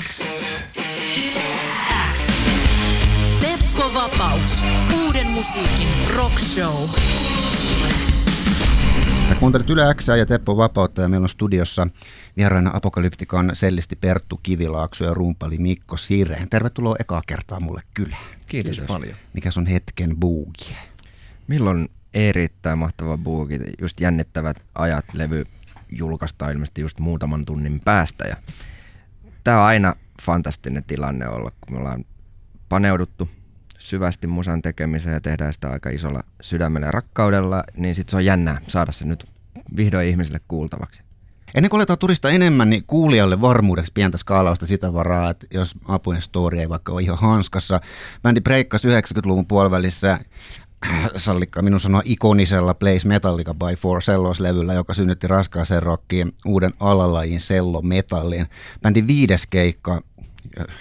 X. X. Teppo Vapaus. Uuden musiikin rock show. Sä kuuntelet Yle X ja Teppo Vapautta ja meillä on studiossa vieraana Apokalyptikan sellisti Perttu Kivilaakso ja rumpali Mikko Sireen. Tervetuloa ekaa kertaa mulle kyllä. Kiitos, Kiitos. paljon. Mikä on hetken buugi? Milloin erittäin mahtava buugi, just jännittävät ajat levy julkaistaan ilmeisesti just muutaman tunnin päästä. Ja tämä on aina fantastinen tilanne olla, kun me ollaan paneuduttu syvästi musan tekemiseen ja tehdään sitä aika isolla sydämellä ja rakkaudella, niin sitten se on jännää saada se nyt vihdoin ihmisille kuultavaksi. Ennen kuin aletaan turista enemmän, niin kuulijalle varmuudeksi pientä skaalausta sitä varaa, että jos Apujen story ei vaikka ole ihan hanskassa. Bändi breikkasi 90-luvun puolivälissä sallikkaa minun sanoa ikonisella Place Metallica by Four Cellos-levyllä, joka synnytti raskaaseen rockiin uuden alalajin sello metallin. Bändin viides keikka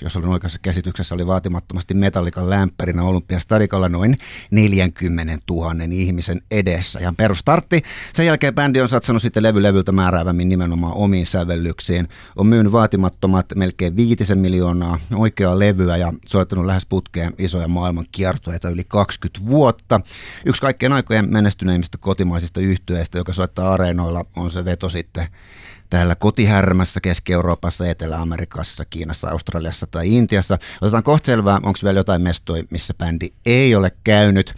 jos olen oikeassa käsityksessä, oli vaatimattomasti metallikan lämpärinä Olympiastadikalla noin 40 000 ihmisen edessä. Ja perustartti. Sen jälkeen bändi on satsannut sitten levy levyltä määräävämmin nimenomaan omiin sävellyksiin. On myynyt vaatimattomat melkein viitisen miljoonaa oikeaa levyä ja soittanut lähes putkeen isoja maailman kiertueita yli 20 vuotta. Yksi kaikkien aikojen menestyneimmistä kotimaisista yhtyeistä, joka soittaa areenoilla, on se veto sitten täällä kotihärmässä Keski-Euroopassa, Etelä-Amerikassa, Kiinassa, Australiassa tai Intiassa. Otetaan kohta selvää, onko vielä jotain mestoja, missä bändi ei ole käynyt.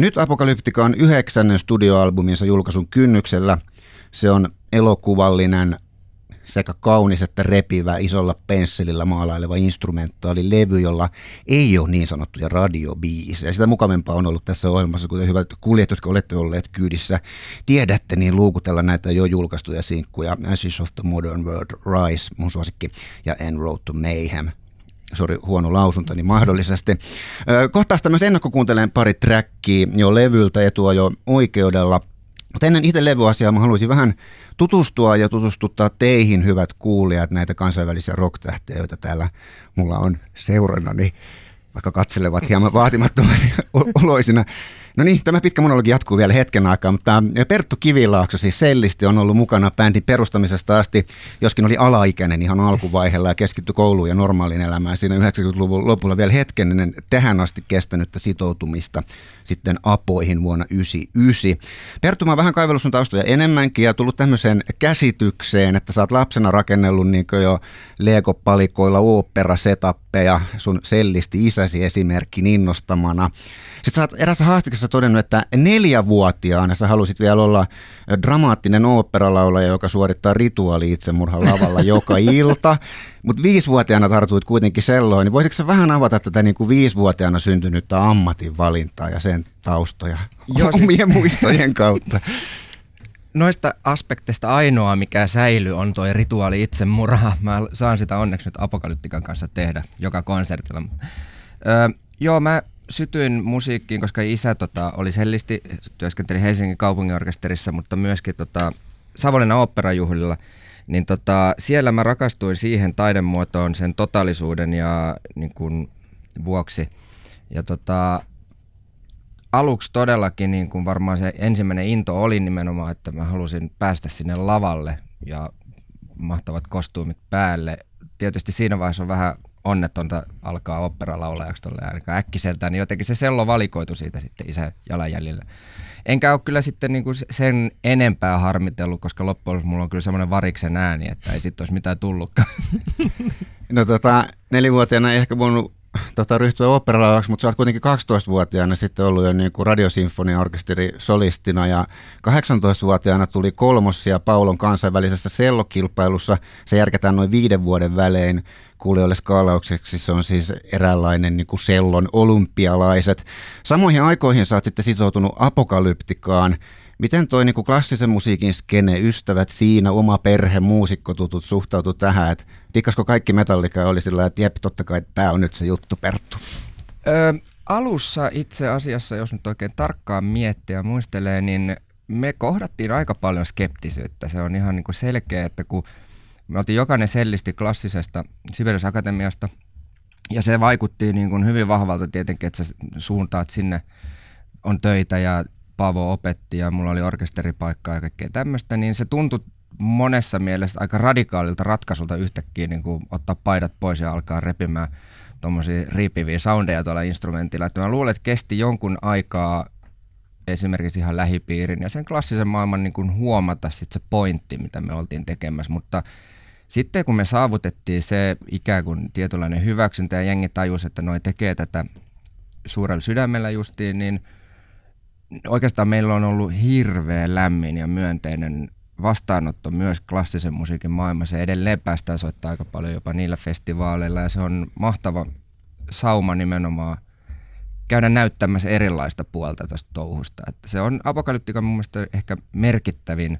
Nyt Apokalyptika on yhdeksännen studioalbuminsa julkaisun kynnyksellä. Se on elokuvallinen sekä kaunis että repivä isolla pensselillä maalaileva instrumentaali levy, jolla ei ole niin sanottuja radiobiisejä. Sitä mukavempaa on ollut tässä ohjelmassa, kuten hyvät kuljet, jotka olette olleet kyydissä, tiedätte, niin luukutella näitä jo julkaistuja sinkkuja. Ashes of the Modern World Rise, mun suosikki, ja En Road to Mayhem, sori huono lausunto, niin mahdollisesti. Kohtaista myös ennakkokuuntelen pari trackia jo levyltä etua jo oikeudella – mutta ennen itse levyasiaa mä haluaisin vähän tutustua ja tutustuttaa teihin, hyvät kuulijat, näitä kansainvälisiä rocktähtejä, joita täällä mulla on seurana, niin vaikka katselevat hieman vaatimattoman oloisina. No niin, tämä pitkä monologi jatkuu vielä hetken aikaa, mutta Perttu Kivilaakso, siis sellisti, on ollut mukana bändin perustamisesta asti, joskin oli alaikäinen ihan alkuvaiheella ja keskittyi kouluun ja normaaliin elämään siinä 90-luvun lopulla vielä hetken ennen tähän asti kestänyttä sitoutumista sitten apoihin vuonna 1999. Perttu, mä vähän kaivellut sun taustoja enemmänkin ja tullut tämmöiseen käsitykseen, että sä oot lapsena rakennellut niin jo Lego-palikoilla opera-setappeja sun sellisti isäsi esimerkkin innostamana. Sitten sä oot erässä haastiksessa todennut, että neljävuotiaana sä halusit vielä olla dramaattinen oopperalaulaja, joka suorittaa rituaali itsemurhan lavalla joka ilta. Mutta viisivuotiaana tartuit kuitenkin selloin, niin voisitko sä vähän avata tätä niin kuin viisivuotiaana syntynyttä ammatinvalintaa ja sen taustoja Joo, siis... omien muistojen kautta? Noista aspekteista ainoa, mikä säilyy, on tuo rituaali itsemurha. Mä saan sitä onneksi nyt Apokalyptikan kanssa tehdä joka konsertilla. Öö, joo, mä sytyin musiikkiin, koska isä tota, oli sellisti, työskenteli Helsingin kaupunginorkesterissa, mutta myöskin tota, Savonlinnan oopperajuhlilla. Niin tota, siellä mä rakastuin siihen taidemuotoon sen totalisuuden ja niin kun, vuoksi. Ja tota, aluksi todellakin niin kun varmaan se ensimmäinen into oli nimenomaan, että mä halusin päästä sinne lavalle ja mahtavat kostuumit päälle. Tietysti siinä vaiheessa on vähän onnetonta alkaa operalaulajaksi tuolle aika äkkiseltään, niin jotenkin se sello valikoitu siitä sitten isän jalanjäljellä. Enkä ole kyllä sitten niin kuin sen enempää harmitellut, koska loppujen lopuksi mulla on kyllä semmoinen variksen ääni, että ei sitten olisi mitään tullutkaan. No tota, nelivuotiaana ei ehkä voinut tota, ryhtyä operalaulajaksi, mutta sä oot kuitenkin 12-vuotiaana sitten ollut jo niin kuin radiosinfoniaorkesteri solistina ja 18-vuotiaana tuli kolmossia Paulon kansainvälisessä sellokilpailussa. Se järketään noin viiden vuoden välein kuulijoille skaalaukseksi. Se on siis eräänlainen niin kuin sellon olympialaiset. Samoihin aikoihin sä oot sitten sitoutunut apokalyptikaan. Miten toi niin klassisen musiikin skene, ystävät siinä, oma perhe, muusikkotutut suhtautu tähän, että dikkasko kaikki metallika oli sillä että jep, totta kai tämä on nyt se juttu, Perttu? Öö, alussa itse asiassa, jos nyt oikein tarkkaan miettiä ja muistelee, niin me kohdattiin aika paljon skeptisyyttä. Se on ihan niin kuin selkeä, että kun me oltiin jokainen sellisti klassisesta Sibelius Akatemiasta, ja se vaikutti niin kuin hyvin vahvalta tietenkin, että sä suuntaat sinne, on töitä ja Paavo opetti ja mulla oli orkesteripaikka ja kaikkea tämmöistä, niin se tuntui monessa mielessä aika radikaalilta ratkaisulta yhtäkkiä niin kuin ottaa paidat pois ja alkaa repimään tuommoisia riipiviä soundeja tuolla instrumentilla. Että mä luulen, että kesti jonkun aikaa esimerkiksi ihan lähipiirin ja sen klassisen maailman niin kuin huomata sit se pointti, mitä me oltiin tekemässä, mutta sitten kun me saavutettiin se ikään kuin tietynlainen hyväksyntä ja jengi tajusi, että noi tekee tätä suurella sydämellä justiin, niin oikeastaan meillä on ollut hirveän lämmin ja myönteinen vastaanotto myös klassisen musiikin maailmassa. Edelleen päästään soittaa aika paljon jopa niillä festivaaleilla ja se on mahtava sauma nimenomaan käydä näyttämässä erilaista puolta tästä touhusta. Että se on apokalyptika mun mielestä ehkä merkittävin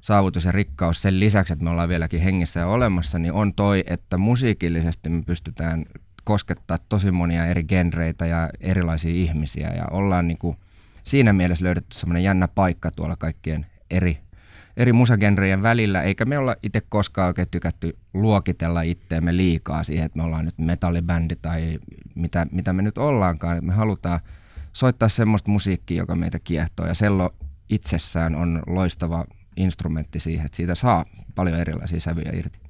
saavutus ja rikkaus sen lisäksi, että me ollaan vieläkin hengissä ja olemassa, niin on toi, että musiikillisesti me pystytään koskettaa tosi monia eri genreitä ja erilaisia ihmisiä ja ollaan niin kuin siinä mielessä löydetty semmoinen jännä paikka tuolla kaikkien eri eri musagenrejen välillä, eikä me olla itse koskaan oikein tykätty luokitella itteemme liikaa siihen, että me ollaan nyt metallibändi tai mitä, mitä me nyt ollaankaan. Me halutaan soittaa semmoista musiikkia, joka meitä kiehtoo ja sello itsessään on loistava instrumentti siihen, että siitä saa paljon erilaisia sävyjä irti.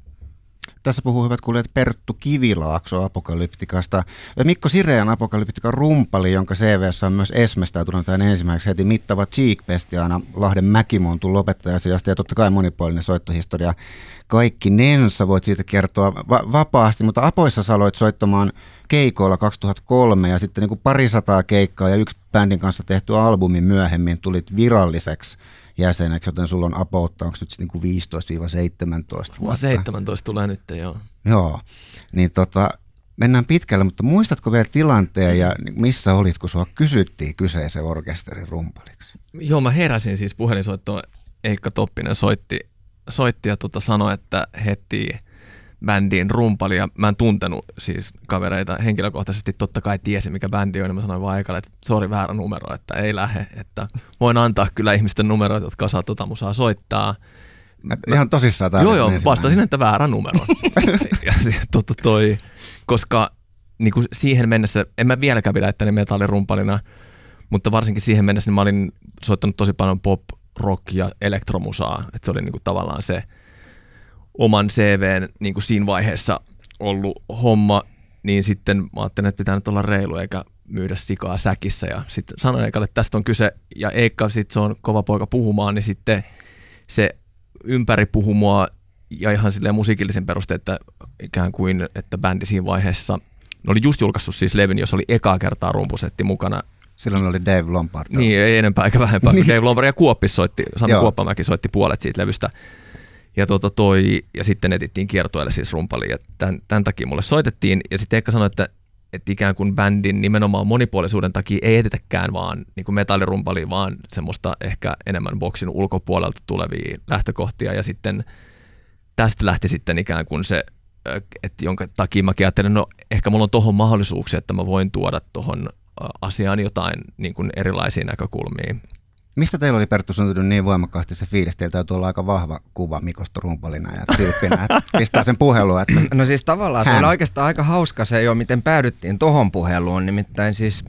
Tässä puhuu hyvät kuulijat Perttu Kivilaakso Apokalyptikasta. Mikko Sirean Apokalyptikan rumpali, jonka CVssä on myös esmestautunut tämän ensimmäiseksi heti mittava cheek aina Lahden Mäkimontun lopettajasijasta ja totta kai monipuolinen soittohistoria. Kaikki nensa voit siitä kertoa va- vapaasti, mutta Apoissa sä aloit soittamaan keikoilla 2003 ja sitten niin kuin parisataa keikkaa ja yksi bändin kanssa tehty albumi myöhemmin tulit viralliseksi jäseneksi, joten sulla on apoutta, onko nyt niin kuin 15-17 vuotta? 17 tulee nyt, joo. Joo, niin tota, mennään pitkälle, mutta muistatko vielä tilanteen ja missä olit, kun sua kysyttiin kyseisen orkesterin rumpaliksi? Joo, mä heräsin siis puhelinsoittoon, Eikka Toppinen soitti, soitti ja tota sanoi, että heti bändiin rumpali ja mä en tuntenut siis kavereita henkilökohtaisesti, totta kai tiesin mikä bändi on, niin mä sanoin vaan aikalle, että sori väärä numero, että ei lähde, että voin antaa kyllä ihmisten numeroita, jotka osaa tota musaa soittaa. Mä, Ihan tosissaan Joo, joo, vastasin, että väärä numero. ja totta toi, koska niin kuin siihen mennessä, en mä vieläkään pidä itteni metallirumpalina, mutta varsinkin siihen mennessä niin mä olin soittanut tosi paljon pop, rock ja elektromusaa, että se oli niin kuin tavallaan se, oman CVn niin kuin siinä vaiheessa ollut homma, niin sitten mä ajattelin, että pitää nyt olla reilu eikä myydä sikaa säkissä. Ja sitten sanoin Eikalle, että tästä on kyse, ja Eikka sitten se on kova poika puhumaan, niin sitten se ympäri puhu mua ja ihan silleen musiikillisen perusteella, että ikään kuin, että bändi siinä vaiheessa, ne oli just julkaissut siis levyn, jos oli ekaa kertaa rumpusetti mukana. Silloin oli Dave Lombard. Niin, ei enempää eikä vähempää. niin. Dave Lombard ja Kuoppis soitti, Sami Kuoppamäki soitti puolet siitä levystä. Ja, tota toi, ja sitten etittiin kiertueelle siis rumpali, ja tämän, tämän takia mulle soitettiin. Ja sitten Eikka sanoi, että, että ikään kuin bändin nimenomaan monipuolisuuden takia ei edetäkään vaan niin kuin metallirumpali, vaan semmoista ehkä enemmän boksin ulkopuolelta tulevia lähtökohtia. Ja sitten tästä lähti sitten ikään kuin se, että jonka takia mä ajattelin, no ehkä mulla on tuohon mahdollisuuksia, että mä voin tuoda tuohon asiaan jotain niin kuin erilaisia näkökulmia. Mistä teillä oli Perttu syntynyt niin voimakkaasti se fiilis? Teillä täytyy olla aika vahva kuva Mikosta rumpalina ja tyyppinä, että pistää sen puhelun. Että no siis tavallaan hän. se on oikeastaan aika hauska se jo, miten päädyttiin tohon puheluun. Nimittäin siis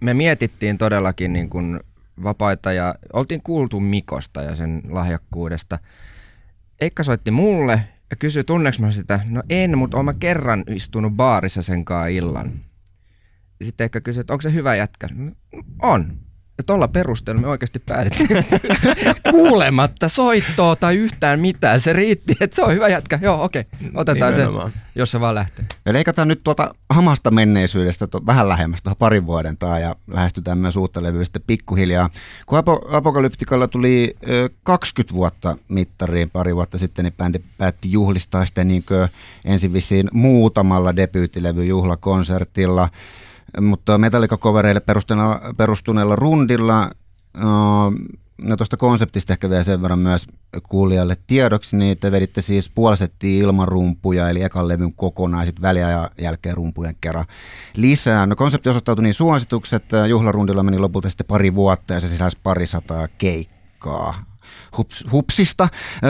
me mietittiin todellakin niin kuin vapaita ja oltiin kuultu Mikosta ja sen lahjakkuudesta. Eikka soitti mulle ja kysyi, tunneks mä sitä? No en, mutta oon mä kerran istunut baarissa sen illan. Sitten Eikka kysyi, että onko se hyvä jätkä? On. Ja tuolla perusteella me oikeasti päädyttiin kuulematta soittoa tai yhtään mitään. Se riitti, että se on hyvä jätkä. Joo, okei, okay. otetaan Nimenomaan. se, jos se vaan lähtee. Ja leikataan nyt tuota hamasta menneisyydestä to, vähän lähemmäs tuohon parin vuoden taa ja lähestytään myös uutta levyä sitten pikkuhiljaa. Kun Apo, Apokalyptikalla tuli ö, 20 vuotta mittariin pari vuotta sitten, niin bändi päätti juhlistaa sitä niin ensin vissiin muutamalla debyyttilevy juhlakonsertilla mutta metallikakovereille perustuneella rundilla, no tuosta konseptista ehkä vielä sen verran myös kuulijalle tiedoksi, niin te veditte siis puolisettiin ilman rumpuja, eli ekan levyn kokonaan, sitten väliajan jälkeen rumpujen kerran lisää. No konsepti osoittautui niin suositukset, juhlarundilla meni lopulta sitten pari vuotta ja se sisälsi parisataa keikkaa. Hups, hupsista.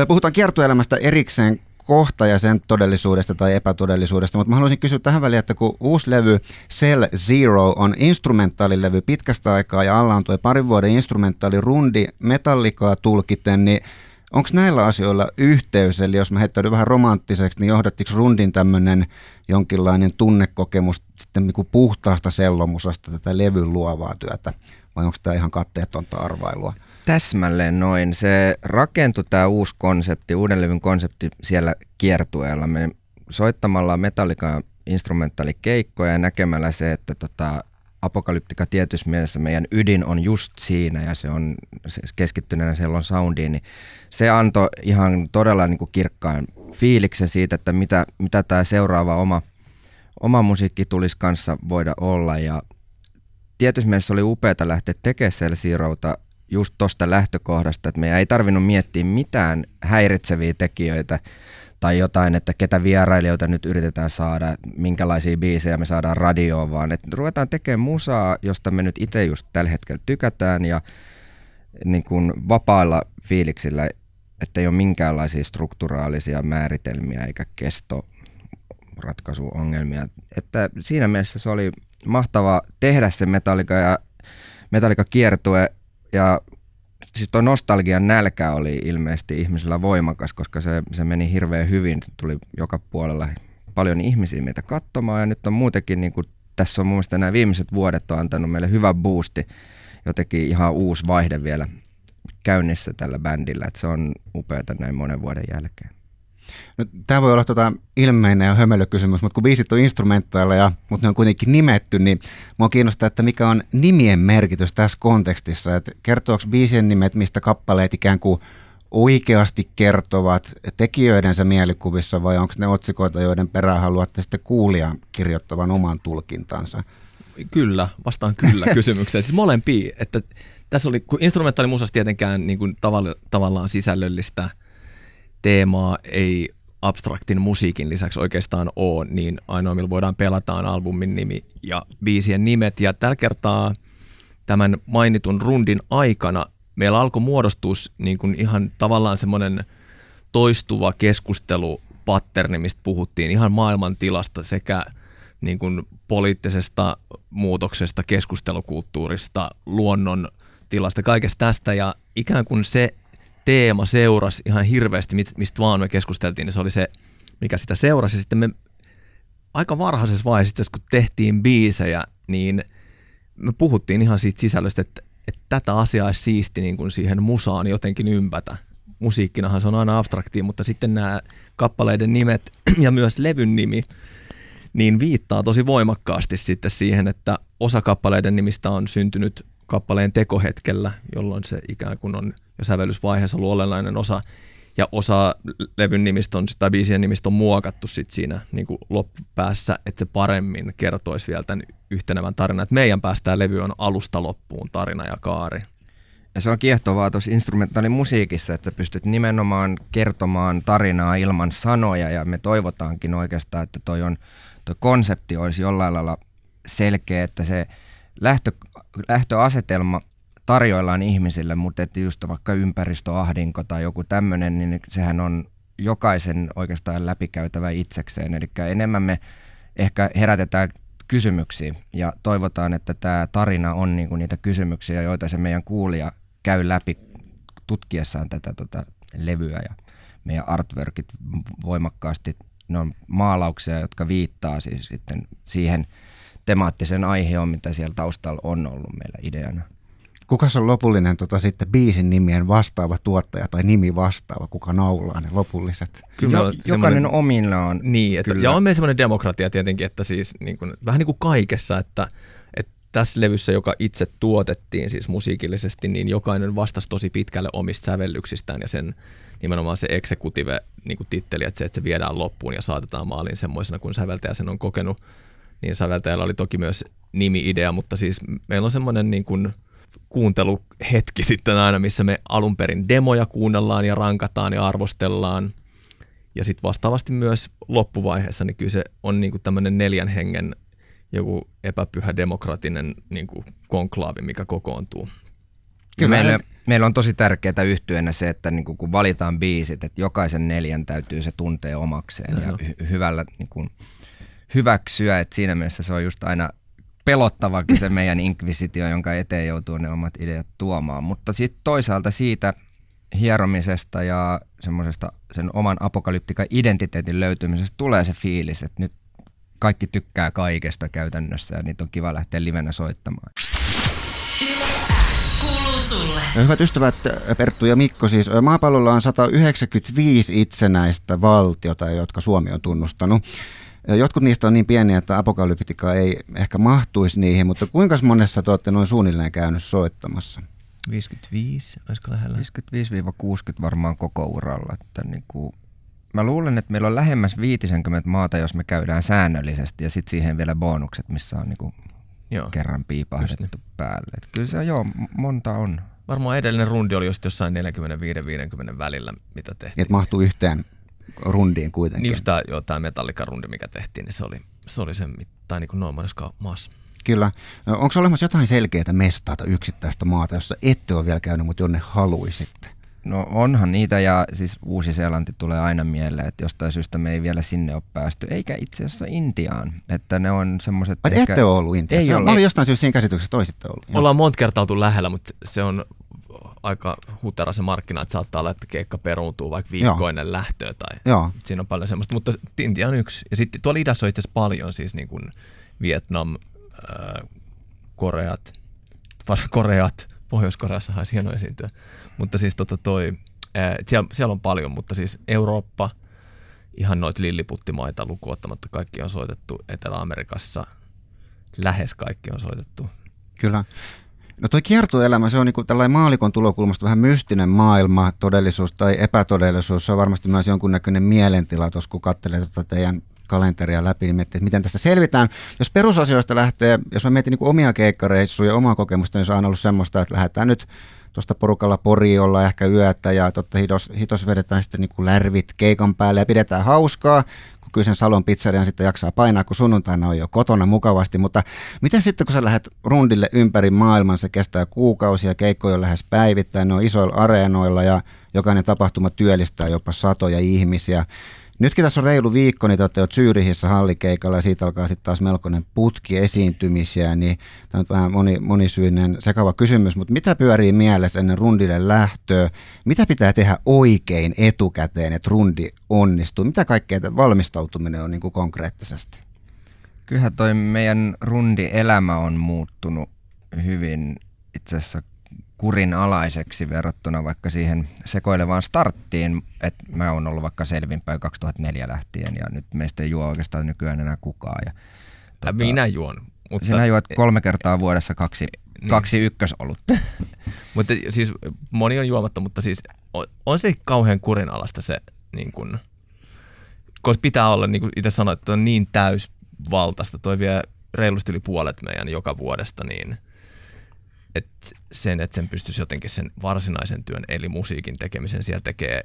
Puhutaan kiertoelämästä erikseen kohta ja sen todellisuudesta tai epätodellisuudesta, mutta mä haluaisin kysyä tähän väliin, että kun uusi levy Cell Zero on instrumentaalilevy pitkästä aikaa ja alla on tuo parin vuoden instrumentaalirundi metallikaa tulkiten, niin Onko näillä asioilla yhteys, eli jos mä heittäydyn vähän romanttiseksi, niin johdattiko rundin tämmöinen jonkinlainen tunnekokemus sitten niin kuin puhtaasta sellomusasta tätä levyn luovaa työtä, vai onko tämä ihan katteetonta arvailua? Täsmälleen noin. Se rakentui tämä uusi konsepti, uuden levyn konsepti siellä kiertueella. Me soittamalla Metallica instrumentaalikeikkoja ja näkemällä se, että tota, apokalyptika tietyssä mielessä meidän ydin on just siinä ja se on keskittyneenä sellon soundiin, niin se antoi ihan todella niin kuin kirkkaan fiiliksen siitä, että mitä, mitä tämä seuraava oma, oma musiikki tulisi kanssa voida olla ja tietyssä mielessä oli upeaa lähteä tekemään Cell just tuosta lähtökohdasta, että meidän ei tarvinnut miettiä mitään häiritseviä tekijöitä tai jotain, että ketä vierailijoita nyt yritetään saada, minkälaisia biisejä me saadaan radioon, vaan että ruvetaan tekemään musaa, josta me nyt itse just tällä hetkellä tykätään ja niin kuin vapailla fiiliksillä, että ei ole minkäänlaisia strukturaalisia määritelmiä eikä kestoratkaisuongelmia. Että siinä mielessä se oli mahtava tehdä se Metallica ja Metallica kiertue ja siis tuo nostalgian nälkä oli ilmeisesti ihmisillä voimakas, koska se, se meni hirveän hyvin. Tuli joka puolella paljon ihmisiä meitä katsomaan ja nyt on muutenkin, niin kuin tässä on mun mielestä nämä viimeiset vuodet on antanut meille hyvä boosti, jotenkin ihan uusi vaihde vielä käynnissä tällä bändillä, että se on upeata näin monen vuoden jälkeen. No, tämä voi olla tota ilmeinen ja hömelökysymys, mutta kun biisit on instrumentaaleja, mutta ne on kuitenkin nimetty, niin mua kiinnostaa, että mikä on nimien merkitys tässä kontekstissa. Että kertooko biisien nimet, mistä kappaleet ikään kuin oikeasti kertovat tekijöidensä mielikuvissa vai onko ne otsikoita, joiden perään haluatte sitten kuulijan kirjoittavan oman tulkintansa? Kyllä, vastaan kyllä kysymykseen. Siis molempia, että tässä oli, kun instrumentaalimusassa tietenkään niin kuin tavallaan sisällöllistä – teemaa ei abstraktin musiikin lisäksi oikeastaan ole, niin ainoa millä voidaan pelata on albumin nimi ja biisien nimet. Ja tällä kertaa tämän mainitun rundin aikana meillä alkoi muodostua niin kuin ihan tavallaan semmoinen toistuva keskustelupatterni, mistä puhuttiin ihan maailman tilasta sekä niin kuin poliittisesta muutoksesta, keskustelukulttuurista, luonnon tilasta, kaikesta tästä. Ja ikään kuin se teema seurasi ihan hirveästi, mistä vaan me keskusteltiin, niin se oli se, mikä sitä seurasi. Ja sitten me aika varhaisessa vaiheessa, kun tehtiin biisejä, niin me puhuttiin ihan siitä sisällöstä, että, että tätä asiaa olisi siisti niin kuin siihen musaan jotenkin ympätä. Musiikkinahan se on aina abstraktia, mutta sitten nämä kappaleiden nimet ja myös levyn nimi, niin viittaa tosi voimakkaasti sitten siihen, että osa kappaleiden nimistä on syntynyt kappaleen tekohetkellä, jolloin se ikään kuin on jo sävellysvaiheessa ollut olennainen osa. Ja osa levyn nimistä on, tai biisien nimistä on muokattu sit siinä niin kuin loppupäässä, että se paremmin kertoisi vielä tämän yhtenevän tarinan. Että meidän päästään levy on alusta loppuun tarina ja kaari. Ja se on kiehtovaa tuossa instrumentaalimusiikissa, että pystyt nimenomaan kertomaan tarinaa ilman sanoja ja me toivotaankin oikeastaan, että toi, on, toi konsepti olisi jollain lailla selkeä, että se lähtö, lähtöasetelma tarjoillaan ihmisille, mutta että just vaikka ympäristöahdinko tai joku tämmöinen, niin sehän on jokaisen oikeastaan läpikäytävä itsekseen. Eli enemmän me ehkä herätetään kysymyksiä ja toivotaan, että tämä tarina on niinku niitä kysymyksiä, joita se meidän kuulija käy läpi tutkiessaan tätä tota, levyä ja meidän artworkit voimakkaasti, ne on maalauksia, jotka viittaa siis sitten siihen temaattisen aiheon, mitä siellä taustalla on ollut meillä ideana. Kuka on lopullinen tota, sitten biisin nimien vastaava tuottaja tai nimi vastaava, kuka naulaa ne lopulliset? Kyllä, jo, jokainen omillaan. Niin, että, ja on meillä semmoinen demokratia tietenkin, että siis niin kuin, vähän niin kuin kaikessa, että, että tässä levyssä, joka itse tuotettiin siis musiikillisesti, niin jokainen vastasi tosi pitkälle omista sävellyksistään ja sen nimenomaan se executive niin kuin titteli, että se, että se viedään loppuun ja saatetaan maaliin semmoisena, kun säveltäjä sen on kokenut. Niin säveltäjällä oli toki myös nimi-idea, mutta siis meillä on semmoinen niin kuin – kuunteluhetki sitten aina, missä me alun perin demoja kuunnellaan ja rankataan ja arvostellaan. Ja sitten vastaavasti myös loppuvaiheessa, niin kyllä se on niin kuin tämmöinen neljän hengen joku epäpyhä demokratinen niin kuin konklaavi, mikä kokoontuu. Kyllä meillä, meillä on tosi tärkeää yhtyenä se, että niin kuin, kun valitaan biisit, että jokaisen neljän täytyy se tuntea omakseen no, ja hy- hyvällä niin kuin, hyväksyä. Että siinä mielessä se on just aina pelottavakin se meidän inkvisitio, jonka eteen joutuu ne omat ideat tuomaan. Mutta sitten toisaalta siitä hieromisesta ja semmoisesta sen oman apokalyptikan identiteetin löytymisestä tulee se fiilis, että nyt kaikki tykkää kaikesta käytännössä ja niitä on kiva lähteä livenä soittamaan. Hyvät ystävät, Perttu ja Mikko, siis maapallolla on 195 itsenäistä valtiota, jotka Suomi on tunnustanut. Jotkut niistä on niin pieniä, että apokalyptika ei ehkä mahtuisi niihin, mutta kuinka monessa te olette noin suunnilleen käynyt soittamassa? 55, olisiko lähellä? 55-60 varmaan koko uralla. Että niin kuin, mä luulen, että meillä on lähemmäs 50 maata, jos me käydään säännöllisesti ja sitten siihen vielä bonukset, missä on niin kuin Joo. kerran piipahdettu päälle. Et kyllä se joo, monta on. Varmaan edellinen rundi oli just jossain 45-50 välillä, mitä Niin, tehtiin. että mahtuu yhteen rundiin kuitenkin. Niin just tämä, joo, tämä Metallica-rundi, mikä tehtiin, niin se oli, se oli sen mittaan niin kuin noin monessa maassa. Kyllä. Onko olemassa jotain selkeää mestaa tai yksittäistä maata, jossa ette ole vielä käynyt, mutta jonne haluaisitte? No onhan niitä ja siis Uusi-Seelanti tulee aina mieleen, että jostain syystä me ei vielä sinne ole päästy, eikä itse asiassa Intiaan, että ne on semmoiset... Vai ette ole ollut Intiassa? Ei Mä ole. olin jostain syystä siinä käsityksessä, että olisitte ollut. Ollaan monta kertaa oltu lähellä, mutta se on aika hutera se markkina, että saattaa olla, että keikka peruuntuu vaikka viikkoinen lähtöä tai Joo. siinä on paljon semmoista, mutta Intia on yksi. Ja sitten tuolla idässä on itse asiassa paljon siis niin kuin Vietnam, ää, Koreat, Koreat, Pohjois-Koreassa olisi hieno esiintyä. Mutta siis tota toi, ää, siellä, siellä, on paljon, mutta siis Eurooppa, ihan noita lilliputtimaita lukuun ottamatta kaikki on soitettu Etelä-Amerikassa, lähes kaikki on soitettu. Kyllä. No toi kiertoelämä, se on niinku tällainen maalikon tulokulmasta vähän mystinen maailma, todellisuus tai epätodellisuus. Se on varmasti myös jonkunnäköinen mielentila tuossa, kun katselee tuota teidän kalenteria läpi, niin miettii, että miten tästä selvitään. Jos perusasioista lähtee, jos mä mietin niin omia keikkareissuja ja omaa kokemusta, niin se on ollut semmoista, että lähdetään nyt tuosta porukalla pori olla ehkä yötä ja totta hitos, hitos vedetään sitten niin kuin lärvit keikan päälle ja pidetään hauskaa, kyllä sen salon pizzerian sitten jaksaa painaa, kun sunnuntaina on jo kotona mukavasti, mutta miten sitten kun sä lähdet rundille ympäri maailman, se kestää kuukausia, keikkoja on lähes päivittäin, ne on isoilla areenoilla ja jokainen tapahtuma työllistää jopa satoja ihmisiä. Nytkin tässä on reilu viikko, niin te olette jo Zyrihissä hallikeikalla ja siitä alkaa sitten taas melkoinen putki esiintymisiä, niin tämä on vähän moni, monisyinen sekava kysymys, mutta mitä pyörii mielessä ennen rundille lähtöä? Mitä pitää tehdä oikein etukäteen, että rundi onnistuu? Mitä kaikkea valmistautuminen on niin kuin konkreettisesti? Kyllähän toi meidän rundi-elämä on muuttunut hyvin itse asiassa kurinalaiseksi verrattuna vaikka siihen sekoilevaan starttiin, että mä oon ollut vaikka selvinpäin 2004 lähtien ja nyt meistä ei juo oikeastaan nykyään enää kukaan. Ja, Tota, Minä juon. Mutta, Sinä juot kolme kertaa vuodessa kaksi, Niin. kaksi ykkösolutta. mutta siis moni on juomatta, mutta siis on, on se kauhean kurinalaista se, niin kun, koska pitää olla, niin kuin itse sanoit, että on niin täysvaltaista, toi vie reilusti yli puolet meidän joka vuodesta, niin että sen, että sen pystyisi jotenkin sen varsinaisen työn, eli musiikin tekemisen siellä tekee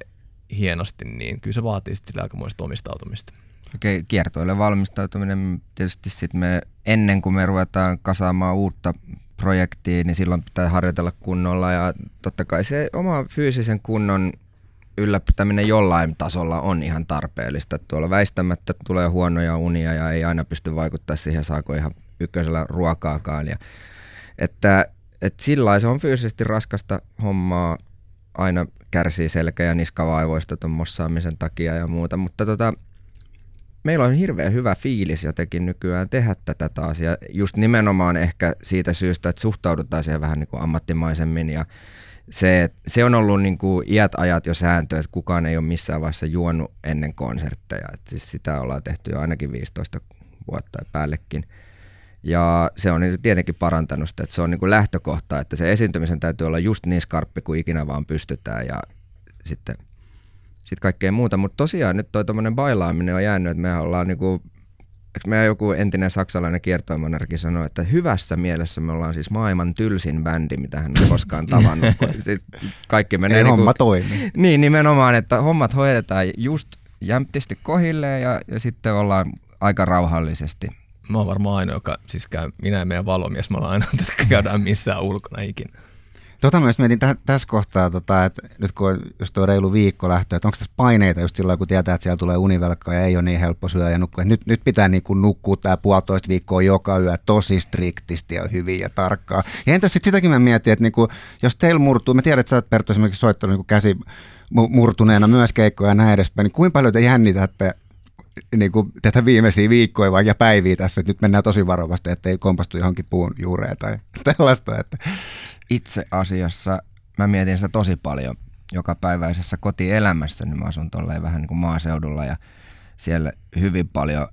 hienosti, niin kyllä se vaatii sitten sillä aikamoista omistautumista. Okei, kiertoille valmistautuminen tietysti sit me ennen kuin me ruvetaan kasaamaan uutta projektia, niin silloin pitää harjoitella kunnolla ja totta kai se oma fyysisen kunnon ylläpitäminen jollain tasolla on ihan tarpeellista. Tuolla väistämättä tulee huonoja unia ja ei aina pysty vaikuttaa siihen, saako ihan ykkösellä ruokaakaan. Ja, että, että sillä se on fyysisesti raskasta hommaa, aina kärsii selkä- ja niskavaivoista tuon mossaamisen takia ja muuta, mutta tota, meillä on hirveän hyvä fiilis jotenkin nykyään tehdä tätä taas ja just nimenomaan ehkä siitä syystä, että suhtaudutaan siihen vähän niin kuin ammattimaisemmin ja se, se on ollut niin kuin iät ajat jo sääntö, että kukaan ei ole missään vaiheessa juonut ennen konsertteja. Et siis sitä ollaan tehty jo ainakin 15 vuotta ja päällekin. Ja se on niin tietenkin parantanut sitä, että se on niin kuin lähtökohta, että se esiintymisen täytyy olla just niin skarppi kuin ikinä vaan pystytään ja sitten sit kaikkea muuta. Mutta tosiaan nyt toi tommonen bailaaminen on jäänyt, että me ollaan niinku, eikö meidän joku entinen saksalainen kiertoimonarki sanoi, että hyvässä mielessä me ollaan siis maailman tylsin bändi, mitä hän on koskaan tavannut. siis kaikki menee niinku, homma toimii. Niin, nimenomaan, että hommat hoidetaan just jämptisti kohilleen ja, ja sitten ollaan aika rauhallisesti. Mä oon varmaan ainoa, joka siis käy, minä ja meidän valomies, me ollaan ainoa, jotka käydään missään ulkona ikinä. Tota myös mietin tä- tässä kohtaa, tota, että nyt kun on, jos tuo reilu viikko lähtee, että onko tässä paineita just silloin, kun tietää, että siellä tulee univelkkaa ja ei ole niin helppo syödä ja nukkua. Nyt, nyt pitää niin kuin nukkua tämä puolitoista viikkoa joka yö tosi striktisti ja hyvin ja tarkkaa. Ja entäs sitten sitäkin mä mietin, että niin kuin, jos teillä murtuu, mä tiedän, että sä oot Perttu esimerkiksi soittanut niin käsi murtuneena myös keikkoja ja näin edespäin, niin kuinka paljon te jännitätte niin kuin tätä viimeisiä viikkoja vai ja päiviä tässä, että nyt mennään tosi varovasti, ettei kompastu johonkin puun juureen tai tällaista. Että. Itse asiassa mä mietin sitä tosi paljon joka päiväisessä kotielämässä, niin mä asun tolleen vähän niin kuin maaseudulla ja siellä hyvin paljon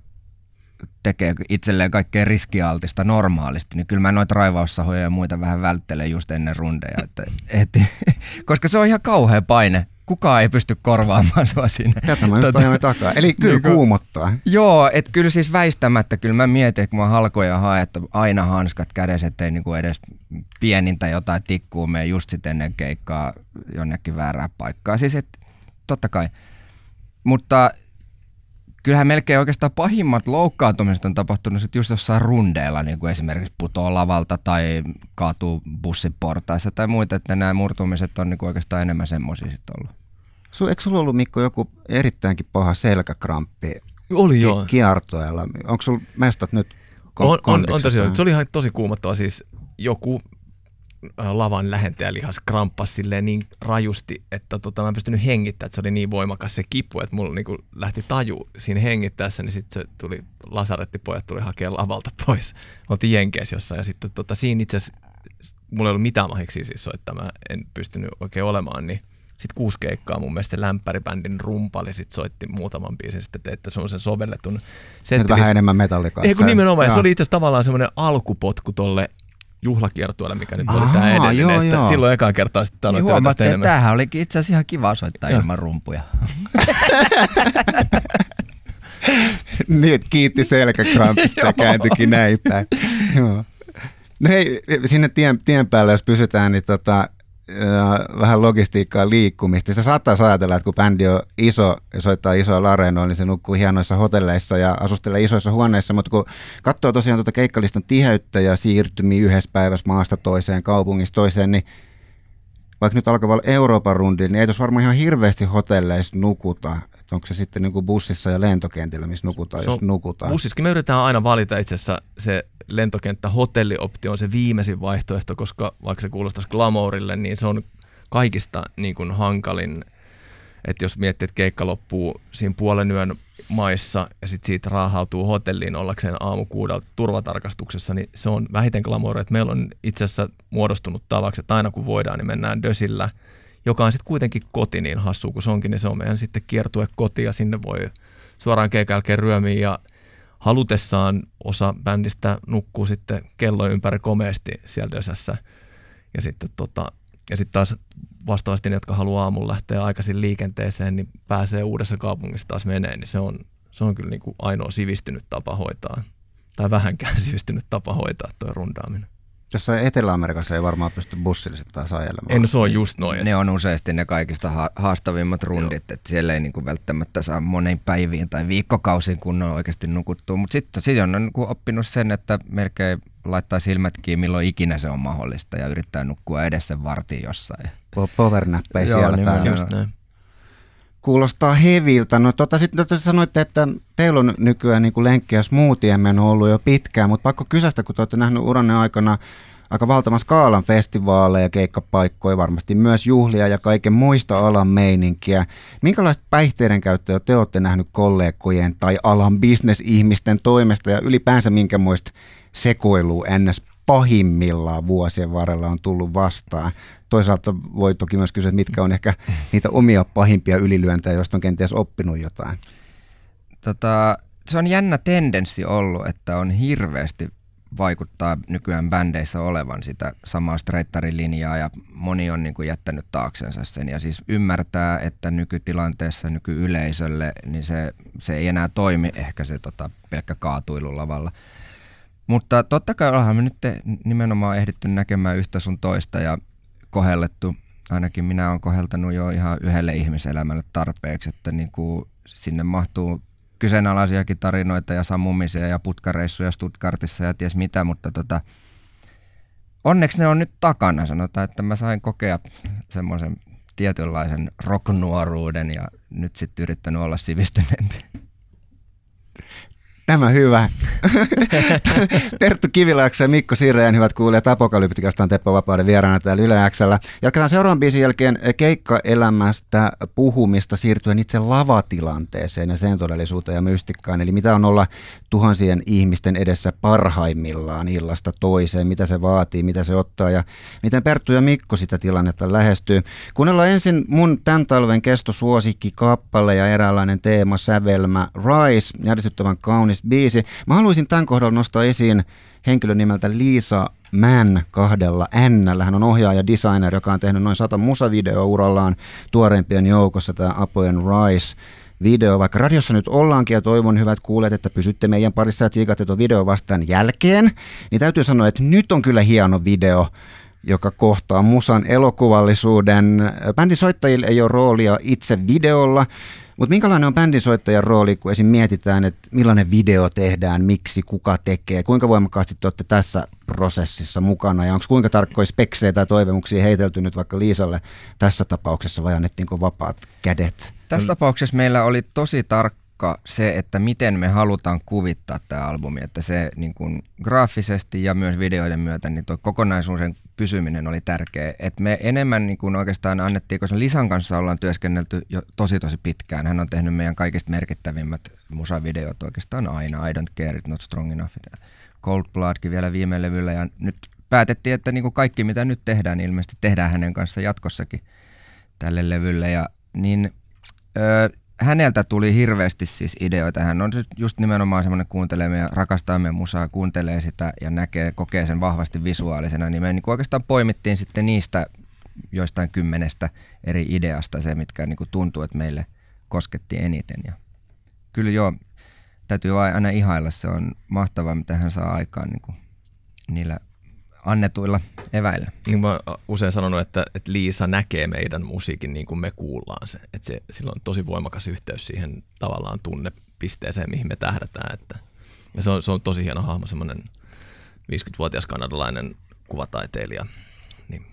tekee itselleen kaikkea riskialtista normaalisti, niin kyllä mä noita raivaussahoja ja muita vähän välttelen just ennen rundeja, että, et, koska se on ihan kauhea paine kukaan ei pysty korvaamaan sua siinä. Tätä mä just tota, takaa. Eli kyllä niin kuumottaa. Joo, että kyllä siis väistämättä, kyllä mä mietin, kun mä halkoja haen, että aina hanskat kädessä, ettei niinku edes pienintä jotain tikkuu mene just sitten ennen keikkaa jonnekin väärää paikkaa. Siis et, totta kai. Mutta kyllähän melkein oikeastaan pahimmat loukkaantumiset on tapahtunut sit just jossain rundeilla, niin kuin esimerkiksi putoo lavalta tai kaatuu bussiportaissa tai muita, että nämä murtumiset on niin kuin oikeastaan enemmän semmoisia sitten ollut. Su, eikö sulla ollut Mikko joku erittäinkin paha selkäkramppi Oli joo. kiertoilla? Onko sulla mestat nyt kon- on, on, on tosiaan. Se oli ihan tosi kuumottava. Siis joku lavan lähentäjälihas kramppas silleen niin rajusti, että tota, mä en pystynyt hengittämään, että se oli niin voimakas se kipu, että mulla niinku lähti taju siinä hengittäessä, niin sitten se tuli, lasarettipojat tuli hakea lavalta pois. Oltiin Jenkeissä jossain ja sitten tota, siinä itse asiassa mulla ei ollut mitään mahiksi siis soittaa, mä en pystynyt oikein olemaan, niin sitten kuusi keikkaa mun mielestä lämpäribändin rumpali sit soitti muutaman biisin sitten, että se on sen sovelletun. Vähän enemmän metallikaa. Ei kun nimenomaan, se oli itse asiassa tavallaan semmoinen alkupotku tolle juhlakiertueelle, mikä nyt oli tämä edellinen. Joo, että joo. Silloin ekaa kertaa sitten niin huomaatte, että tämähän olikin itse asiassa ihan kiva soittaa joo. ilman rumpuja. niin, kiitti selkäkrampista ja kääntyikin näin päin. Joo. No hei, sinne tien, tien päälle, jos pysytään, niin tota, vähän logistiikkaa liikkumista. Sitä saattaa ajatella, että kun bändi on iso ja soittaa isoa lareenoa, niin se nukkuu hienoissa hotelleissa ja asustelee isoissa huoneissa, mutta kun katsoo tosiaan tuota keikkalistan tiheyttä ja siirtymiä yhdessä päivässä maasta toiseen, kaupungista toiseen, niin vaikka nyt alkavalla Euroopan rundi, niin ei tuossa varmaan ihan hirveästi hotelleissa nukuta. Että onko se sitten niin kuin bussissa ja lentokentillä, missä nukutaan, se jos nukutaan? Bussissakin me yritetään aina valita itse asiassa se lentokenttä hotellioptio on se viimeisin vaihtoehto, koska vaikka se kuulostaisi glamourille, niin se on kaikista niin kuin hankalin. Että jos miettii, että keikka loppuu siinä puolen yön maissa ja sitten siitä raahautuu hotelliin ollakseen aamu kuudelta turvatarkastuksessa, niin se on vähiten glamour. Että meillä on itse asiassa muodostunut tavaksi, että aina kun voidaan, niin mennään dösillä, joka on sitten kuitenkin koti niin hassu kuin se onkin, niin se on meidän sitten kiertue koti ja sinne voi suoraan keikan jälkeen ryömiä ja halutessaan osa bändistä nukkuu sitten kello ympäri komeasti siellä ösässä. Ja sitten tota, ja sitten taas vastaavasti ne, jotka haluaa aamulla lähteä aikaisin liikenteeseen, niin pääsee uudessa kaupungissa taas menee, niin se on, se on kyllä niin kuin ainoa sivistynyt tapa hoitaa, tai vähänkään sivistynyt tapa hoitaa tuo rundaaminen. Jossain Etelä-Amerikassa ei varmaan pysty bussille taas ajelemaan. En, se on just noin. Ne on useasti ne kaikista haastavimmat rundit, että siellä ei niinku välttämättä saa monen päiviin tai viikkokausiin kun on oikeasti nukuttua. Mutta sitten sit on niinku oppinut sen, että melkein laittaa silmät kiinni milloin ikinä se on mahdollista ja yrittää nukkua edes sen vartin jossain. Powernappeja siellä niin Just näin. Kuulostaa heviltä. No tota, sitten tota, sanoitte, että teillä on nykyään niin kuin lenkki ja smoothie meno ollut jo pitkään, mutta pakko kysästä, kun te olette nähnyt uranne aikana aika valtavan skaalan festivaaleja, keikkapaikkoja, varmasti myös juhlia ja kaiken muista alan meininkiä. Minkälaista päihteiden käyttöä te olette nähnyt kollegojen tai alan bisnesihmisten toimesta ja ylipäänsä minkä muista sekoilua ns. Pahimmillaan vuosien varrella on tullut vastaan? toisaalta voi toki myös kysyä, mitkä on ehkä niitä omia pahimpia ylilyöntejä, joista on kenties oppinut jotain. Tota, se on jännä tendenssi ollut, että on hirveästi vaikuttaa nykyään bändeissä olevan sitä samaa streittarilinjaa ja moni on niin kuin jättänyt taaksensa sen ja siis ymmärtää, että nykytilanteessa nykyyleisölle niin se, se ei enää toimi ehkä se tota, pelkkä kaatuilu lavalla. Mutta totta kai ollaan me nyt nimenomaan ehditty näkemään yhtä sun toista ja kohellettu, ainakin minä olen koheltanut jo ihan yhdelle ihmiselämälle tarpeeksi, että niin kuin sinne mahtuu kyseenalaisiakin tarinoita ja sammumisia ja putkareissuja Stuttgartissa ja ties mitä, mutta tota, onneksi ne on nyt takana, sanotaan, että mä sain kokea semmoisen tietynlaisen rocknuoruuden ja nyt sitten yrittänyt olla sivistyneempi. Tämä hyvä. Terttu Kivilaakso ja Mikko Sireen, hyvät kuulijat, Apokalyptikasta on Teppo Vapauden vieraana täällä Yle Xllä. Jatketaan seuraavan biisin jälkeen keikkaelämästä puhumista siirtyen itse lavatilanteeseen ja sen todellisuuteen ja mystikkaan. Eli mitä on olla tuhansien ihmisten edessä parhaimmillaan illasta toiseen, mitä se vaatii, mitä se ottaa ja miten Perttu ja Mikko sitä tilannetta lähestyy. Kuunnellaan ensin mun tämän talven kestosuosikki kappale ja eräänlainen teema sävelmä Rise, järjestettävän kaunis biisi. Mä haluaisin tämän kohdalla nostaa esiin henkilön nimeltä Liisa Mann kahdella N. Hän on ohjaaja ja designer, joka on tehnyt noin sata musavideoa urallaan tuoreimpien joukossa tämä Apojen Rise video, vaikka radiossa nyt ollaankin ja toivon hyvät kuulijat, että pysytte meidän parissa ja tsiikatte tuon video vastaan jälkeen, niin täytyy sanoa, että nyt on kyllä hieno video, joka kohtaa musan elokuvallisuuden. Bändin soittajille ei ole roolia itse videolla, mutta minkälainen on bändisoittajan rooli, kun esim. mietitään, että millainen video tehdään, miksi, kuka tekee, kuinka voimakkaasti te olette tässä prosessissa mukana ja onko kuinka tarkkoja speksejä tai toivomuksia heitelty nyt vaikka Liisalle tässä tapauksessa vai annettiinko vapaat kädet? Tässä tapauksessa meillä oli tosi tarkka se, että miten me halutaan kuvittaa tämä albumi, että se niin kuin graafisesti ja myös videoiden myötä, niin tuo kokonaisuuden pysyminen oli tärkeä. Et me enemmän niin kuin oikeastaan annettiin, koska Lisan kanssa ollaan työskennelty jo tosi tosi pitkään. Hän on tehnyt meidän kaikista merkittävimmät musavideot oikeastaan aina. I don't care, it not strong enough. Cold Bloodkin vielä viime levyllä ja nyt päätettiin, että niin kuin kaikki mitä nyt tehdään, niin ilmeisesti tehdään hänen kanssa jatkossakin tälle levylle. Ja niin öö, häneltä tuli hirveästi siis ideoita. Hän on just nimenomaan semmoinen kuuntelee ja rakastaa meidän musaa, kuuntelee sitä ja näkee, kokee sen vahvasti visuaalisena. Niin me niin oikeastaan poimittiin sitten niistä joistain kymmenestä eri ideasta se, mitkä niin tuntuu, että meille kosketti eniten. Ja kyllä joo, täytyy aina ihailla. Se on mahtavaa, mitä hän saa aikaan niin kuin niillä annetuilla eväillä. Niin mä oon usein sanonut, että, että Liisa näkee meidän musiikin niin kuin me kuullaan se. Että se, sillä on tosi voimakas yhteys siihen tavallaan tunnepisteeseen, mihin me tähdätään. Että, ja se on, se on tosi hieno hahmo, semmoinen 50-vuotias kanadalainen kuvataiteilija. Niin,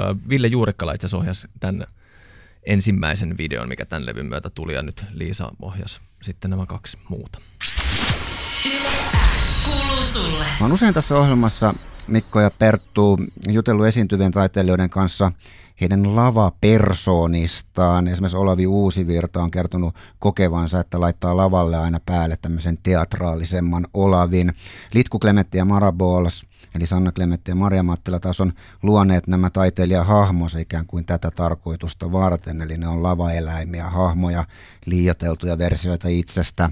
äh, Ville Juurikkala itse asiassa ohjasi tämän ensimmäisen videon, mikä tämän levyn myötä tuli, ja nyt Liisa ohjasi sitten nämä kaksi muuta. Mä oon usein tässä ohjelmassa Mikko ja Perttu jutellut esiintyvien taiteilijoiden kanssa heidän lavapersoonistaan. Esimerkiksi Olavi Uusivirta on kertonut kokevansa, että laittaa lavalle aina päälle tämmöisen teatraalisemman Olavin. Litku Klemetti ja Mara eli Sanna Klemetti ja Maria Mattila taas on luoneet nämä taiteilijahahmonsa ikään kuin tätä tarkoitusta varten. Eli ne on lavaeläimiä, hahmoja, liioteltuja versioita itsestä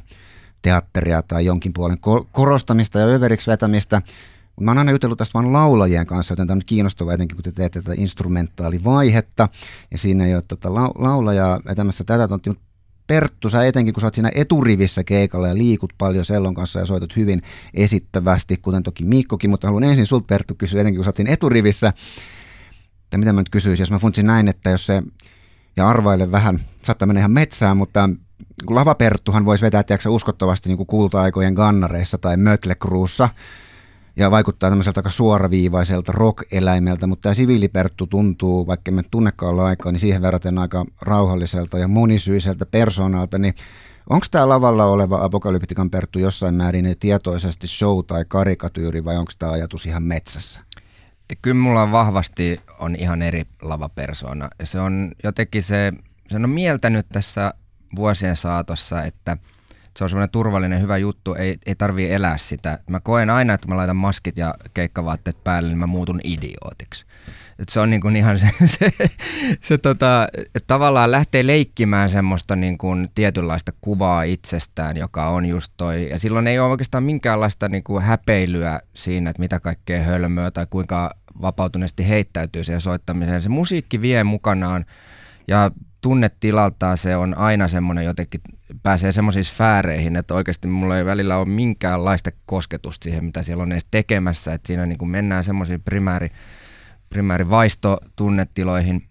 teatteria tai jonkin puolen korostamista ja överiksi vetämistä. Mä oon aina jutellut tästä vain laulajien kanssa, joten tämä on nyt kiinnostavaa etenkin, kun te teette tätä instrumentaalivaihetta. Ja siinä ei ole tota la- laulajaa vetämässä tätä tontti, mutta Perttu, sä etenkin kun sä oot siinä eturivissä keikalla ja liikut paljon Sellon kanssa ja soitat hyvin esittävästi, kuten toki Mikkokin, mutta haluan ensin sulta Perttu kysyä etenkin kun sä oot siinä eturivissä, että mitä mä nyt kysyisin, jos mä funtsin näin, että jos se, ja arvaile vähän, saattaa mennä ihan metsään, mutta lavaperttuhan voisi vetää tiedätkö, uskottavasti niin kulta-aikojen gannareissa tai Mötlekruussa, ja vaikuttaa tämmöiseltä aika suoraviivaiselta rock-eläimeltä, mutta tämä siviiliperttu tuntuu, vaikka me tunnekaan olla aikaa, niin siihen verraten aika rauhalliselta ja monisyiseltä persoonalta, niin onko tämä lavalla oleva apokalyptikan Perttu jossain määrin tietoisesti show tai karikatyyri vai onko tämä ajatus ihan metsässä? Kyllä mulla on vahvasti on ihan eri lavapersona. Se on jotenkin se, se on mieltänyt tässä vuosien saatossa, että – se on semmoinen turvallinen, hyvä juttu, ei, ei tarvii elää sitä. Mä koen aina, että mä laitan maskit ja keikkavaatteet päälle, niin mä muutun idiootiksi. Et se on niin kuin ihan se, se, se tota, että tavallaan lähtee leikkimään semmoista niin kuin tietynlaista kuvaa itsestään, joka on just toi. Ja silloin ei ole oikeastaan minkäänlaista niin kuin häpeilyä siinä, että mitä kaikkea hölmöä tai kuinka vapautuneesti heittäytyy siihen soittamiseen. Se musiikki vie mukanaan ja tunnetilaltaan se on aina semmoinen jotenkin, pääsee semmoisiin sfääreihin, että oikeasti mulla ei välillä ole minkäänlaista kosketusta siihen, mitä siellä on edes tekemässä, että siinä niin kuin mennään semmoisiin primääri, primäärivaistotunnetiloihin.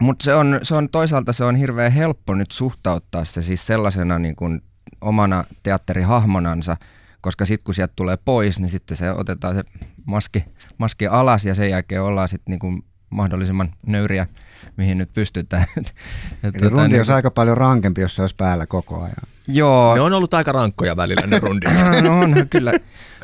Mutta se on, se on toisaalta se on hirveän helppo nyt suhtauttaa se siis sellaisena niin kuin omana teatterihahmonansa, koska sitten kun sieltä tulee pois, niin sitten se otetaan se maski, maski alas ja sen jälkeen ollaan sitten niin mahdollisimman nöyriä, mihin nyt pystytään. Et, Eli tota, rundi niin, olisi aika paljon rankempi, jos se olisi päällä koko ajan. Joo. Ne on ollut aika rankkoja välillä ne rundit. no on, kyllä.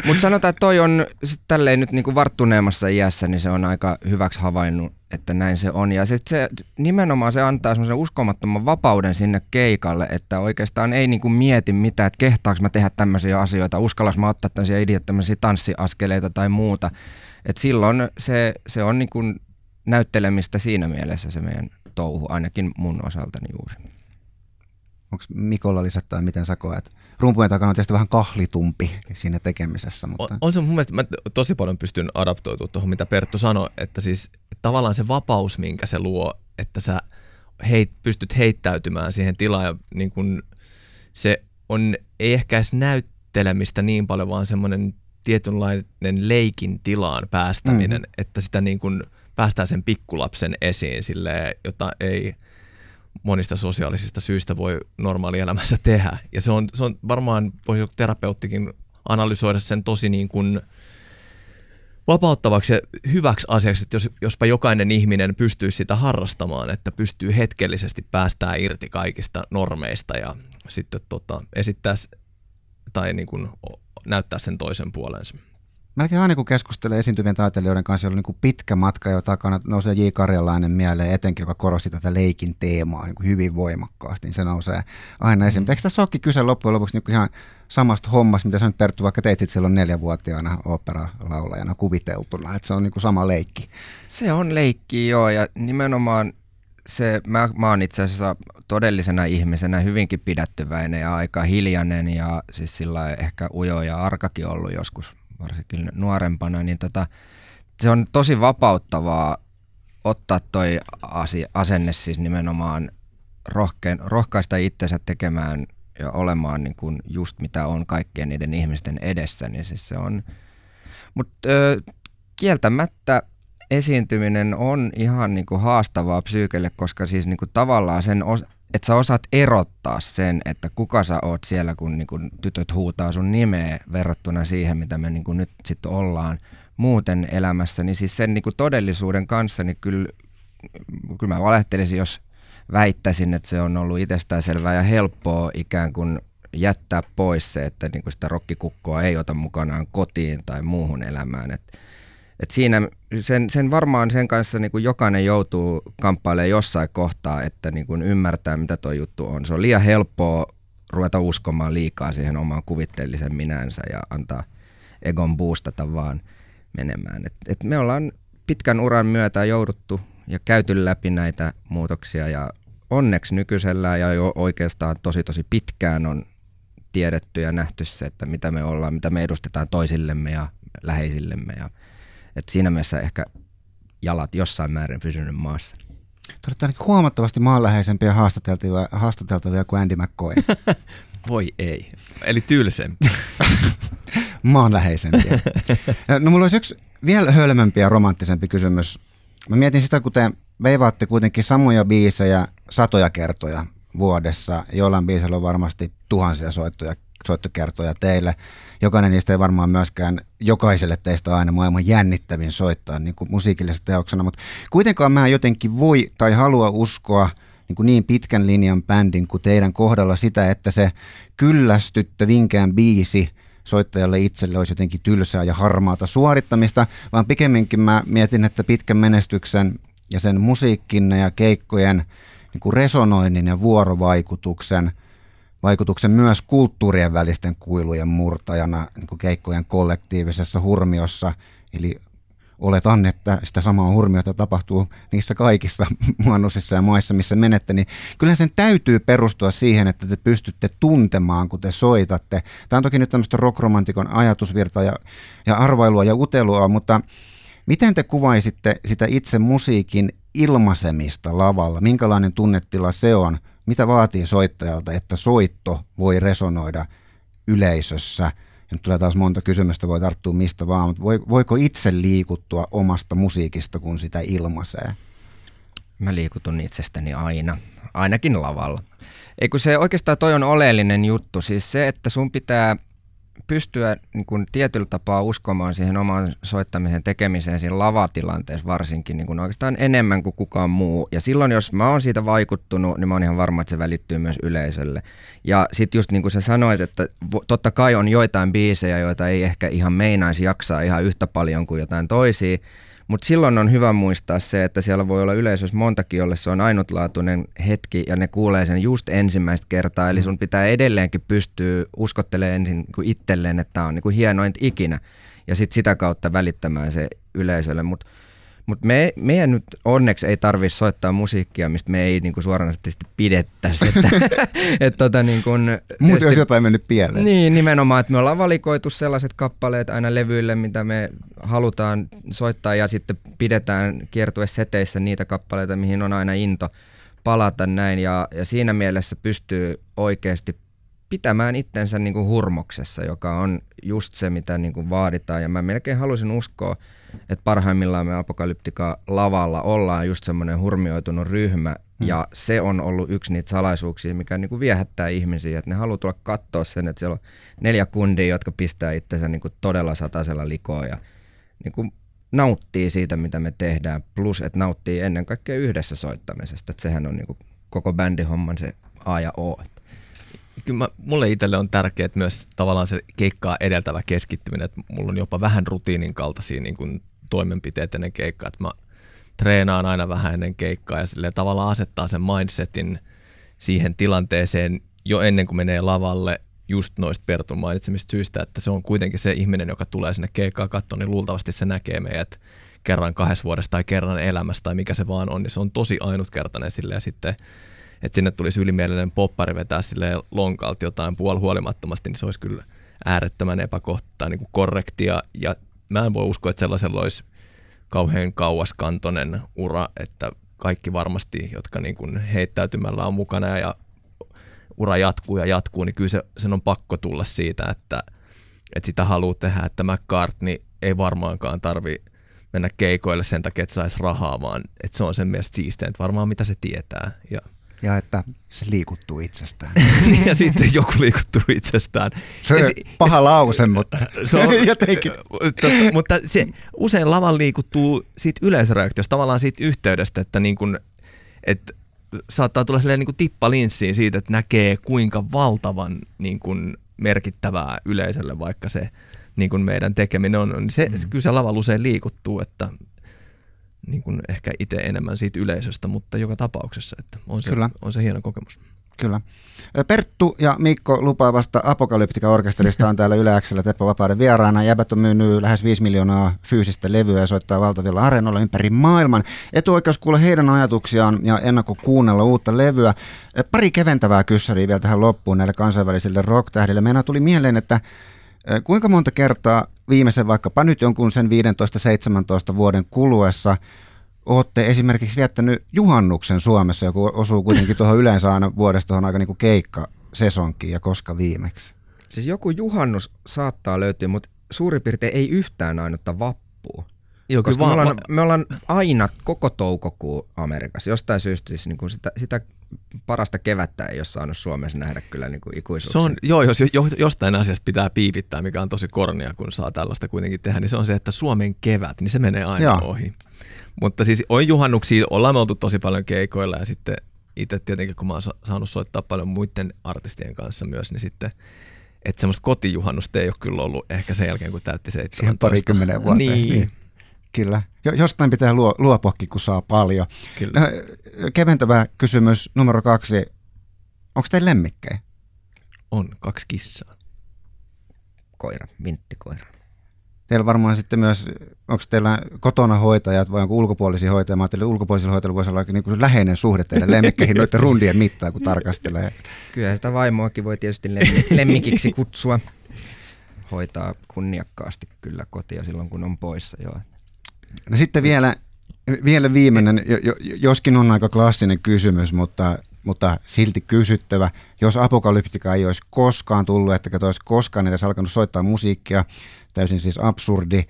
Mutta sanotaan, että toi on sit tälleen nyt niinku varttuneemmassa iässä, niin se on aika hyväksi havainnut, että näin se on. Ja sit se, nimenomaan se antaa semmoisen uskomattoman vapauden sinne keikalle, että oikeastaan ei niinku mieti mitään, että kehtaanko mä tehdä tämmöisiä asioita, uskallas mä ottaa tämmöisiä idiot, tämmöisiä tanssiaskeleita tai muuta. Et silloin se, se on niinku näyttelemistä siinä mielessä se meidän touhu, ainakin mun osaltani juuri. Onko Mikolla lisättää, miten sä koet? Rumpujen takana on tietysti vähän kahlitumpi siinä tekemisessä. Mutta... On, on se mun mielestä, mä tosi paljon pystyn adaptoitumaan tuohon, mitä Perttu sanoi, että siis tavallaan se vapaus, minkä se luo, että sä heit, pystyt heittäytymään siihen tilaan ja niin kun se on, ei ehkä edes näyttelemistä niin paljon, vaan semmoinen tietynlainen leikin tilaan päästäminen, mm. että sitä niin kun päästään sen pikkulapsen esiin sille, jota ei monista sosiaalisista syistä voi normaali elämässä tehdä. Ja se on, se on varmaan, voisi terapeuttikin analysoida sen tosi niin kuin vapauttavaksi ja hyväksi asiaksi, että jos, jospa jokainen ihminen pystyy sitä harrastamaan, että pystyy hetkellisesti päästään irti kaikista normeista ja sitten tota, esittää tai niin kuin näyttää sen toisen puolensa melkein aina kun keskustelee esiintyvien taiteilijoiden kanssa, joilla on niin pitkä matka jo takana, nousee J. Karjalainen mieleen etenkin, joka korosti tätä leikin teemaa niin hyvin voimakkaasti, niin se nousee aina esiin. Mm. Eikö tässä olekin kyse loppujen lopuksi niin ihan samasta hommasta, mitä sä nyt Perttu vaikka teit silloin neljävuotiaana operalaulajana kuviteltuna, että se on niin sama leikki. Se on leikki, joo, ja nimenomaan se, mä, mä oon itse asiassa todellisena ihmisenä hyvinkin pidättyväinen ja aika hiljainen ja siis sillä ehkä ujo ja arkakin ollut joskus varsinkin nuorempana, niin tota, se on tosi vapauttavaa ottaa toi asia, asenne siis nimenomaan rohkein, rohkaista itsensä tekemään ja olemaan niin kuin just mitä on kaikkien niiden ihmisten edessä, niin siis se on, mutta kieltämättä esiintyminen on ihan niin kuin haastavaa psyykelle, koska siis niin kuin tavallaan sen, että sä osaat erottaa sen, että kuka sä oot siellä, kun niin kun tytöt huutaa sun nimeä verrattuna siihen, mitä me niin nyt sitten ollaan muuten elämässä, niin siis sen niin todellisuuden kanssa, niin kyllä, kyllä mä valehtelisin, jos väittäisin, että se on ollut itsestäänselvää ja helppoa ikään kuin jättää pois se, että niin sitä rokkikukkoa ei ota mukanaan kotiin tai muuhun elämään. Että et siinä sen, sen varmaan sen kanssa niin kuin jokainen joutuu kamppailemaan jossain kohtaa, että niin kuin ymmärtää, mitä tuo juttu on. Se on liian helppoa ruveta uskomaan liikaa siihen omaan kuvitteellisen minänsä ja antaa egon boostata vaan menemään. Et, et me ollaan pitkän uran myötä jouduttu ja käyty läpi näitä muutoksia ja onneksi nykyisellä ja jo oikeastaan tosi tosi pitkään on tiedetty ja nähty se, että mitä me ollaan, mitä me edustetaan toisillemme ja läheisillemme ja et siinä mielessä ehkä jalat jossain määrin pysynyt maassa. Te olette ainakin huomattavasti maanläheisempiä haastateltavia, haastateltavia kuin Andy McCoy. Voi ei. Eli tylsempi. maanläheisempiä. No mulla olisi yksi vielä hölmempi ja romanttisempi kysymys. Mä mietin sitä, kun te veivaatte kuitenkin samoja biisejä satoja kertoja vuodessa. Jollain biisillä on varmasti tuhansia soittoja soittokertoja teille. Jokainen niistä ei varmaan myöskään jokaiselle teistä aina maailman jännittävin soittaa niin kuin musiikillisessa teoksena, mutta kuitenkaan mä jotenkin voi tai halua uskoa niin, kuin niin pitkän linjan bändin kuin teidän kohdalla sitä, että se kyllästyttä vinkään biisi soittajalle itselle olisi jotenkin tylsää ja harmaata suorittamista, vaan pikemminkin mä mietin, että pitkän menestyksen ja sen musiikkin ja keikkojen niin kuin resonoinnin ja vuorovaikutuksen – vaikutuksen myös kulttuurien välisten kuilujen murtajana niin keikkojen kollektiivisessa hurmiossa. Eli oletan, että sitä samaa hurmiota tapahtuu niissä kaikissa maannusissa ja maissa, missä menette, niin kyllä sen täytyy perustua siihen, että te pystytte tuntemaan, kun te soitatte. Tämä on toki nyt tämmöistä rockromantikon ajatusvirta ja, ja arvailua ja utelua, mutta miten te kuvaisitte sitä itse musiikin ilmaisemista lavalla? Minkälainen tunnetila se on? Mitä vaatii soittajalta, että soitto voi resonoida yleisössä? Ja nyt tulee taas monta kysymystä, voi tarttua mistä vaan, mutta voiko itse liikuttua omasta musiikista, kun sitä ilmaisee? Mä liikutun itsestäni aina, ainakin lavalla. Eikö se oikeastaan toi on oleellinen juttu, siis se, että sun pitää pystyä niin kuin tietyllä tapaa uskomaan siihen omaan soittamisen tekemiseen siinä lavatilanteessa varsinkin niin kuin oikeastaan enemmän kuin kukaan muu. Ja silloin, jos mä oon siitä vaikuttunut, niin mä oon ihan varma, että se välittyy myös yleisölle. Ja sitten just niin kuin sä sanoit, että totta kai on joitain biisejä, joita ei ehkä ihan meinaisi jaksaa ihan yhtä paljon kuin jotain toisia, mutta silloin on hyvä muistaa se, että siellä voi olla yleisössä montakin, jolle se on ainutlaatuinen hetki ja ne kuulee sen just ensimmäistä kertaa. Eli sun pitää edelleenkin pystyä uskottelemaan ensin niin itselleen, että tämä on niin kuin hienointa ikinä ja sitten sitä kautta välittämään se yleisölle. Mutta mutta me, meidän nyt onneksi ei tarvitse soittaa musiikkia, mistä me ei niinku suoranaisesti pidettäisi. Että, et tota, niin kun, Muuten olisi jotain mennyt pieleen. Niin, nimenomaan, että me ollaan valikoitu sellaiset kappaleet aina levyille, mitä me halutaan soittaa ja sitten pidetään kiertueseteissä niitä kappaleita, mihin on aina into palata näin. Ja, ja siinä mielessä pystyy oikeasti pitämään itsensä niin kuin hurmoksessa, joka on just se, mitä niin kuin vaaditaan. Ja mä melkein halusin uskoa, että parhaimmillaan me Apokalyptika lavalla ollaan just semmoinen hurmioitunut ryhmä, hmm. ja se on ollut yksi niitä salaisuuksia, mikä niin kuin viehättää ihmisiä, että ne haluaa tulla katsoa sen, että siellä on neljä kundia, jotka pistää itsensä niin kuin todella satasella likoon ja niin kuin nauttii siitä, mitä me tehdään, plus että nauttii ennen kaikkea yhdessä soittamisesta, että sehän on niin kuin koko bändihomman se A ja O. Kyllä mä, mulle itselle on tärkeää myös tavallaan se keikkaa edeltävä keskittyminen, että mulla on jopa vähän rutiinin kaltaisia niin kuin toimenpiteet ennen keikkaa, että mä treenaan aina vähän ennen keikkaa ja sille tavallaan asettaa sen mindsetin siihen tilanteeseen jo ennen kuin menee lavalle just noista Pertun mainitsemista syistä, että se on kuitenkin se ihminen, joka tulee sinne keikkaa katsoa, niin luultavasti se näkee meidät kerran kahdessa vuodessa tai kerran elämässä tai mikä se vaan on, niin se on tosi ainutkertainen sille ja sitten että sinne tulisi ylimielinen poppari vetää sille lonkalta jotain puolihuolimattomasti, niin se olisi kyllä äärettömän epäkohtaa niin korrektia. Ja mä en voi uskoa, että sellaisella olisi kauhean kauaskantoinen ura, että kaikki varmasti, jotka niin kuin heittäytymällä on mukana ja ura jatkuu ja jatkuu, niin kyllä se, sen on pakko tulla siitä, että, että sitä haluaa tehdä, että McCartney ei varmaankaan tarvi mennä keikoille sen takia, että saisi rahaa, vaan että se on sen mielestä siisteintä varmaan, mitä se tietää. Ja ja että se liikuttuu itsestään. Ja sitten joku liikuttuu itsestään. Se on ja paha se, lause, mutta se on, jotenkin. Totta, mutta se usein lavan liikuttuu siitä yleisöreaktiosta, tavallaan siitä yhteydestä, että, niin kun, että saattaa tulla niin kuin tippalinssiin siitä, että näkee kuinka valtavan niin kuin merkittävää yleisölle vaikka se niin kuin meidän tekeminen on. Niin se, mm. Kyllä se lavalla usein liikuttuu, että niin kuin ehkä itse enemmän siitä yleisöstä, mutta joka tapauksessa, että on se, Kyllä. on se hieno kokemus. Kyllä. Perttu ja Mikko lupaavasta Apokalyptika-orkesterista on täällä Yleäksellä Teppo Vapauden vieraana. Jäbät on myynyt lähes 5 miljoonaa fyysistä levyä ja soittaa valtavilla areenoilla ympäri maailman. Etuoikeus kuulla heidän ajatuksiaan ja ennakko kuunnella uutta levyä. Pari keventävää kyssäriä vielä tähän loppuun näille kansainvälisille rock-tähdille. Meidän tuli mieleen, että kuinka monta kertaa viimeisen vaikkapa nyt jonkun sen 15-17 vuoden kuluessa olette esimerkiksi viettänyt juhannuksen Suomessa, joku osuu kuitenkin tuohon yleensä aina vuodesta tuohon aika niin kuin keikka sesonkiin ja koska viimeksi? Siis joku juhannus saattaa löytyä, mutta suurin piirtein ei yhtään ainutta vappua. Joo, Koska me, ollaan, me ollaan aina koko toukokuu Amerikassa. Jostain syystä siis niin kuin sitä, sitä parasta kevättä ei ole saanut Suomessa nähdä kyllä niin kuin ikuisuuksia. Se on, joo, jos jostain asiasta pitää piivittää, mikä on tosi kornia, kun saa tällaista kuitenkin tehdä, niin se on se, että Suomen kevät, niin se menee aina joo. ohi. Mutta siis on juhannuksia, ollaan me oltu tosi paljon keikoilla ja sitten itse tietenkin, kun mä oon saanut soittaa paljon muiden artistien kanssa myös, niin sitten että semmoista kotijuhannusta ei ole kyllä ollut ehkä sen jälkeen, kun täytti 17. Siihen parikymmenen vuotta. Niin. niin. Kyllä. Jostain pitää luo, luopuakin, kun saa paljon. Kyllä. No, keventävä kysymys numero kaksi. Onko teillä lemmikkejä? On, kaksi kissaa. Koira, minttikoira. Teillä varmaan sitten myös, onko teillä kotona hoitajat vai onko ulkopuolisia hoitajia? Mä ajattelin, ulkopuolisilla hoitajilla voisi olla niin kuin läheinen suhde teidän lemmikkeihin noiden rundien mittaan, kun tarkastelee. Kyllä sitä vaimoakin voi tietysti lemmikiksi kutsua. Hoitaa kunniakkaasti kyllä kotia silloin, kun on poissa. Joo. No sitten vielä, vielä viimeinen, joskin on aika klassinen kysymys, mutta, mutta silti kysyttävä. Jos apokalyptika ei olisi koskaan tullut, että olisi koskaan edes alkanut soittaa musiikkia, täysin siis absurdi,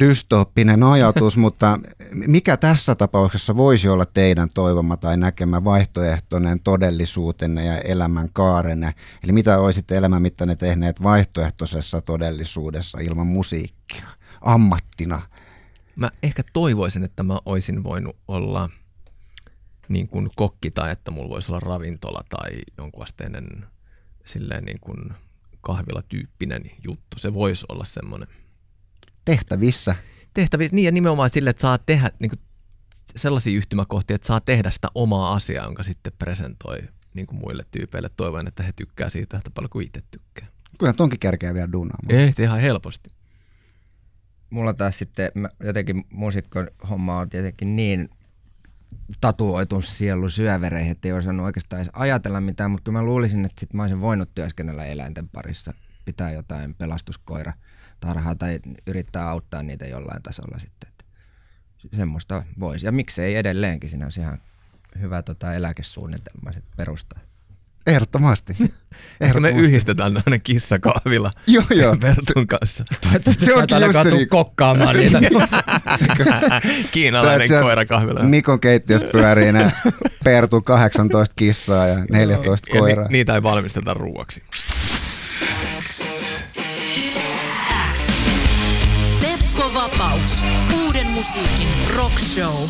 dystooppinen ajatus, mutta mikä tässä tapauksessa voisi olla teidän toivoma tai näkemä vaihtoehtoinen todellisuutenne ja elämän kaarenne? Eli mitä olisitte elämänmittainen tehneet vaihtoehtoisessa todellisuudessa ilman musiikkia, ammattina? Mä ehkä toivoisin, että mä olisin voinut olla niin kuin kokki tai että mulla voisi olla ravintola tai jonkun asteinen silleen niin kuin kahvilatyyppinen juttu. Se voisi olla semmoinen. Tehtävissä. Tehtävissä, niin ja nimenomaan sille, että saa tehdä niin kuin sellaisia yhtymäkohtia, että saa tehdä sitä omaa asiaa, jonka sitten presentoi niin kuin muille tyypeille. Toivon, että he tykkää siitä että paljon kuin itse tykkää. Kyllä tonkin kärkeä vielä duunaamaan. Ei, ihan helposti. Mulla taas sitten mä jotenkin musiikkon homma on tietenkin niin tatuoitu sielu syövereihin, että ei osannut oikeastaan edes ajatella mitään, mutta kyllä mä luulisin, että sit mä olisin voinut työskennellä eläinten parissa, pitää jotain pelastuskoira tarhaa tai yrittää auttaa niitä jollain tasolla sitten. Että semmoista voisi. Ja miksei edelleenkin, siinä olisi ihan hyvä tota, eläkesuunnitelma sitten perustaa. Ehdottomasti. Ehkä me yhdistetään tämmöinen kissakahvila joo, joo. Pertun kanssa. Toivottavasti se onkin just niin... kokkaamaan niitä. Kiinalainen koirakahvila. Mikon keittiössä pyörii ne Pertu 18 kissaa ja 14 ja koiraa. Ni- niitä ei valmisteta ruuaksi. Teppo Vapaus. Uuden musiikin rock show.